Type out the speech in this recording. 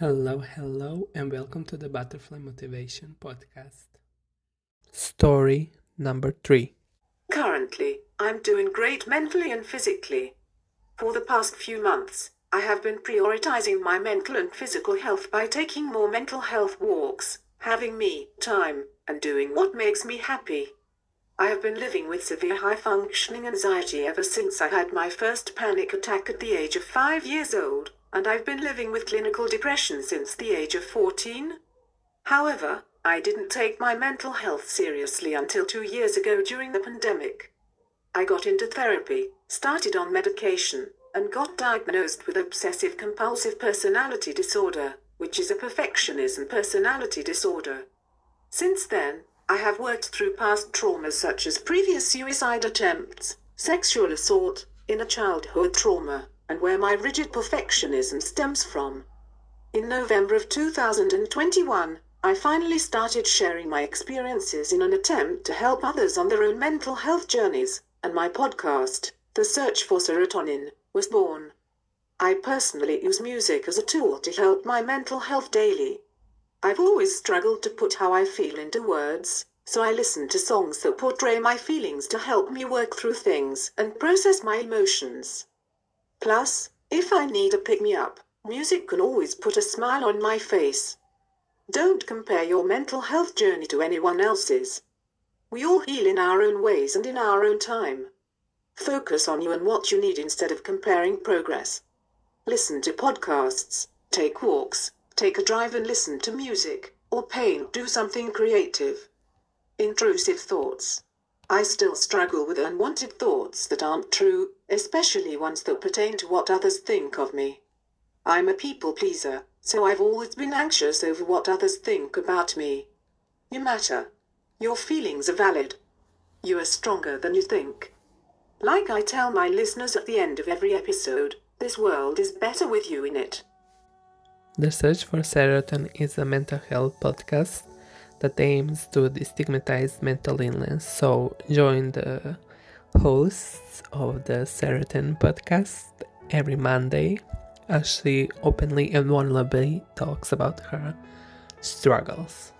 Hello, hello, and welcome to the Butterfly Motivation Podcast. Story number three. Currently, I'm doing great mentally and physically. For the past few months, I have been prioritizing my mental and physical health by taking more mental health walks, having me time, and doing what makes me happy. I have been living with severe high functioning anxiety ever since I had my first panic attack at the age of five years old and I've been living with clinical depression since the age of 14. However, I didn't take my mental health seriously until two years ago during the pandemic. I got into therapy, started on medication, and got diagnosed with obsessive compulsive personality disorder, which is a perfectionism personality disorder. Since then, I have worked through past traumas such as previous suicide attempts, sexual assault, inner childhood trauma, and where my rigid perfectionism stems from. In November of 2021, I finally started sharing my experiences in an attempt to help others on their own mental health journeys, and my podcast, The Search for Serotonin, was born. I personally use music as a tool to help my mental health daily. I've always struggled to put how I feel into words, so I listen to songs that portray my feelings to help me work through things and process my emotions. Plus, if I need a pick me up, music can always put a smile on my face. Don't compare your mental health journey to anyone else's. We all heal in our own ways and in our own time. Focus on you and what you need instead of comparing progress. Listen to podcasts, take walks, take a drive and listen to music, or paint, do something creative. Intrusive thoughts. I still struggle with unwanted thoughts that aren't true, especially ones that pertain to what others think of me. I'm a people pleaser, so I've always been anxious over what others think about me. You matter. Your feelings are valid. You are stronger than you think. Like I tell my listeners at the end of every episode, this world is better with you in it. The Search for Serotonin is a mental health podcast that aims to destigmatize mental illness. So join the hosts of the Serotonin podcast every Monday as she openly and vulnerably talks about her struggles.